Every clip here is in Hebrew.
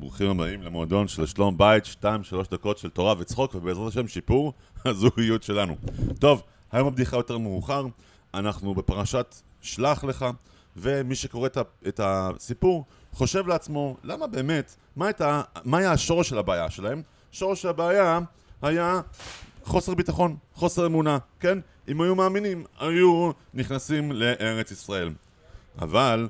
ברוכים הבאים למועדון של שלום בית, 2-3 דקות של תורה וצחוק, ובעזרת השם שיפור הזוגיות שלנו. טוב, היום הבדיחה יותר מאוחר, אנחנו בפרשת שלח לך, ומי שקורא את, הסיפור חושב לעצמו, למה באמת, מה, הייתה, מה היה השורש של הבעיה שלהם? שורש הבעיה היה חוסר ביטחון, חוסר אמונה, כן? אם היו מאמינים, היו נכנסים לארץ ישראל. אבל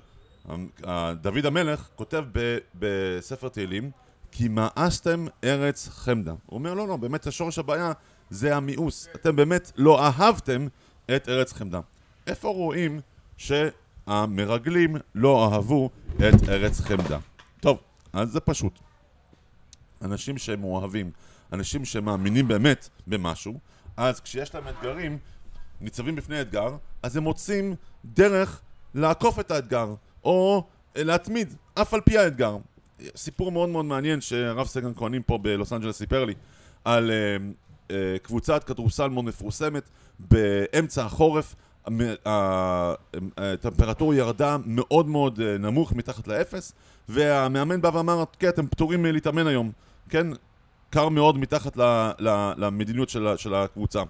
דוד המלך כותב ב- בספר תהילים כי מאסתם ארץ חמדה. הוא אומר לא, לא, באמת השורש הבעיה זה המיאוס. אתם באמת לא אהבתם את ארץ חמדה. איפה רואים שהמרגלים לא אהבו את ארץ חמדה? טוב, אז זה פשוט. אנשים שהם אוהבים, אנשים שמאמינים באמת במשהו, אז כשיש להם אתגרים, ניצבים בפני אתגר, אז הם מוצאים דרך לעקוף את האתגר, או להתמיד, אף על פי האתגר. סיפור מאוד מאוד מעניין שהרב סגן כהנים פה בלוס אנג'לס סיפר לי על אה, אה, קבוצת כדורסל מאוד מפורסמת באמצע החורף. הטמפרטורה ירדה מאוד מאוד אה, נמוך מתחת לאפס והמאמן בא ואמר כן אתם פטורים מלהתאמן היום. כן? קר מאוד מתחת ל, ל, למדיניות של, של הקבוצה.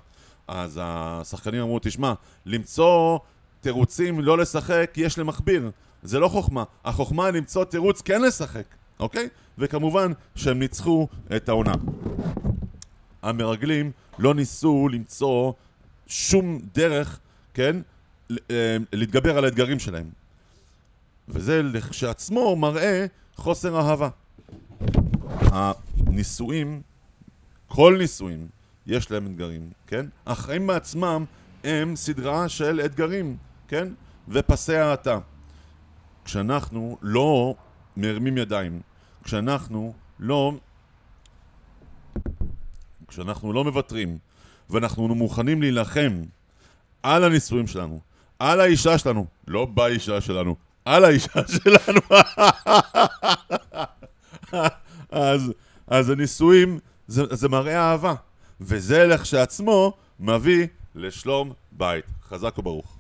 אז השחקנים אמרו תשמע למצוא תירוצים לא לשחק יש למכביר זה לא חוכמה החוכמה היא למצוא תירוץ כן לשחק אוקיי? וכמובן שהם ניצחו את העונה המרגלים לא ניסו למצוא שום דרך, כן, אה, להתגבר על האתגרים שלהם. וזה לכשעצמו מראה חוסר אהבה. הנישואים, כל נישואים, יש להם אתגרים, כן? החיים בעצמם הם סדרה של אתגרים, כן? ופסי האטה. כשאנחנו לא מרימים ידיים, כשאנחנו לא כשאנחנו לא מוותרים, ואנחנו מוכנים להילחם על הנישואים שלנו, על האישה שלנו, לא באישה שלנו, על האישה שלנו, אז, אז הנישואים זה, זה מראה אהבה, וזה לכשעצמו מביא לשלום בית. חזק וברוך.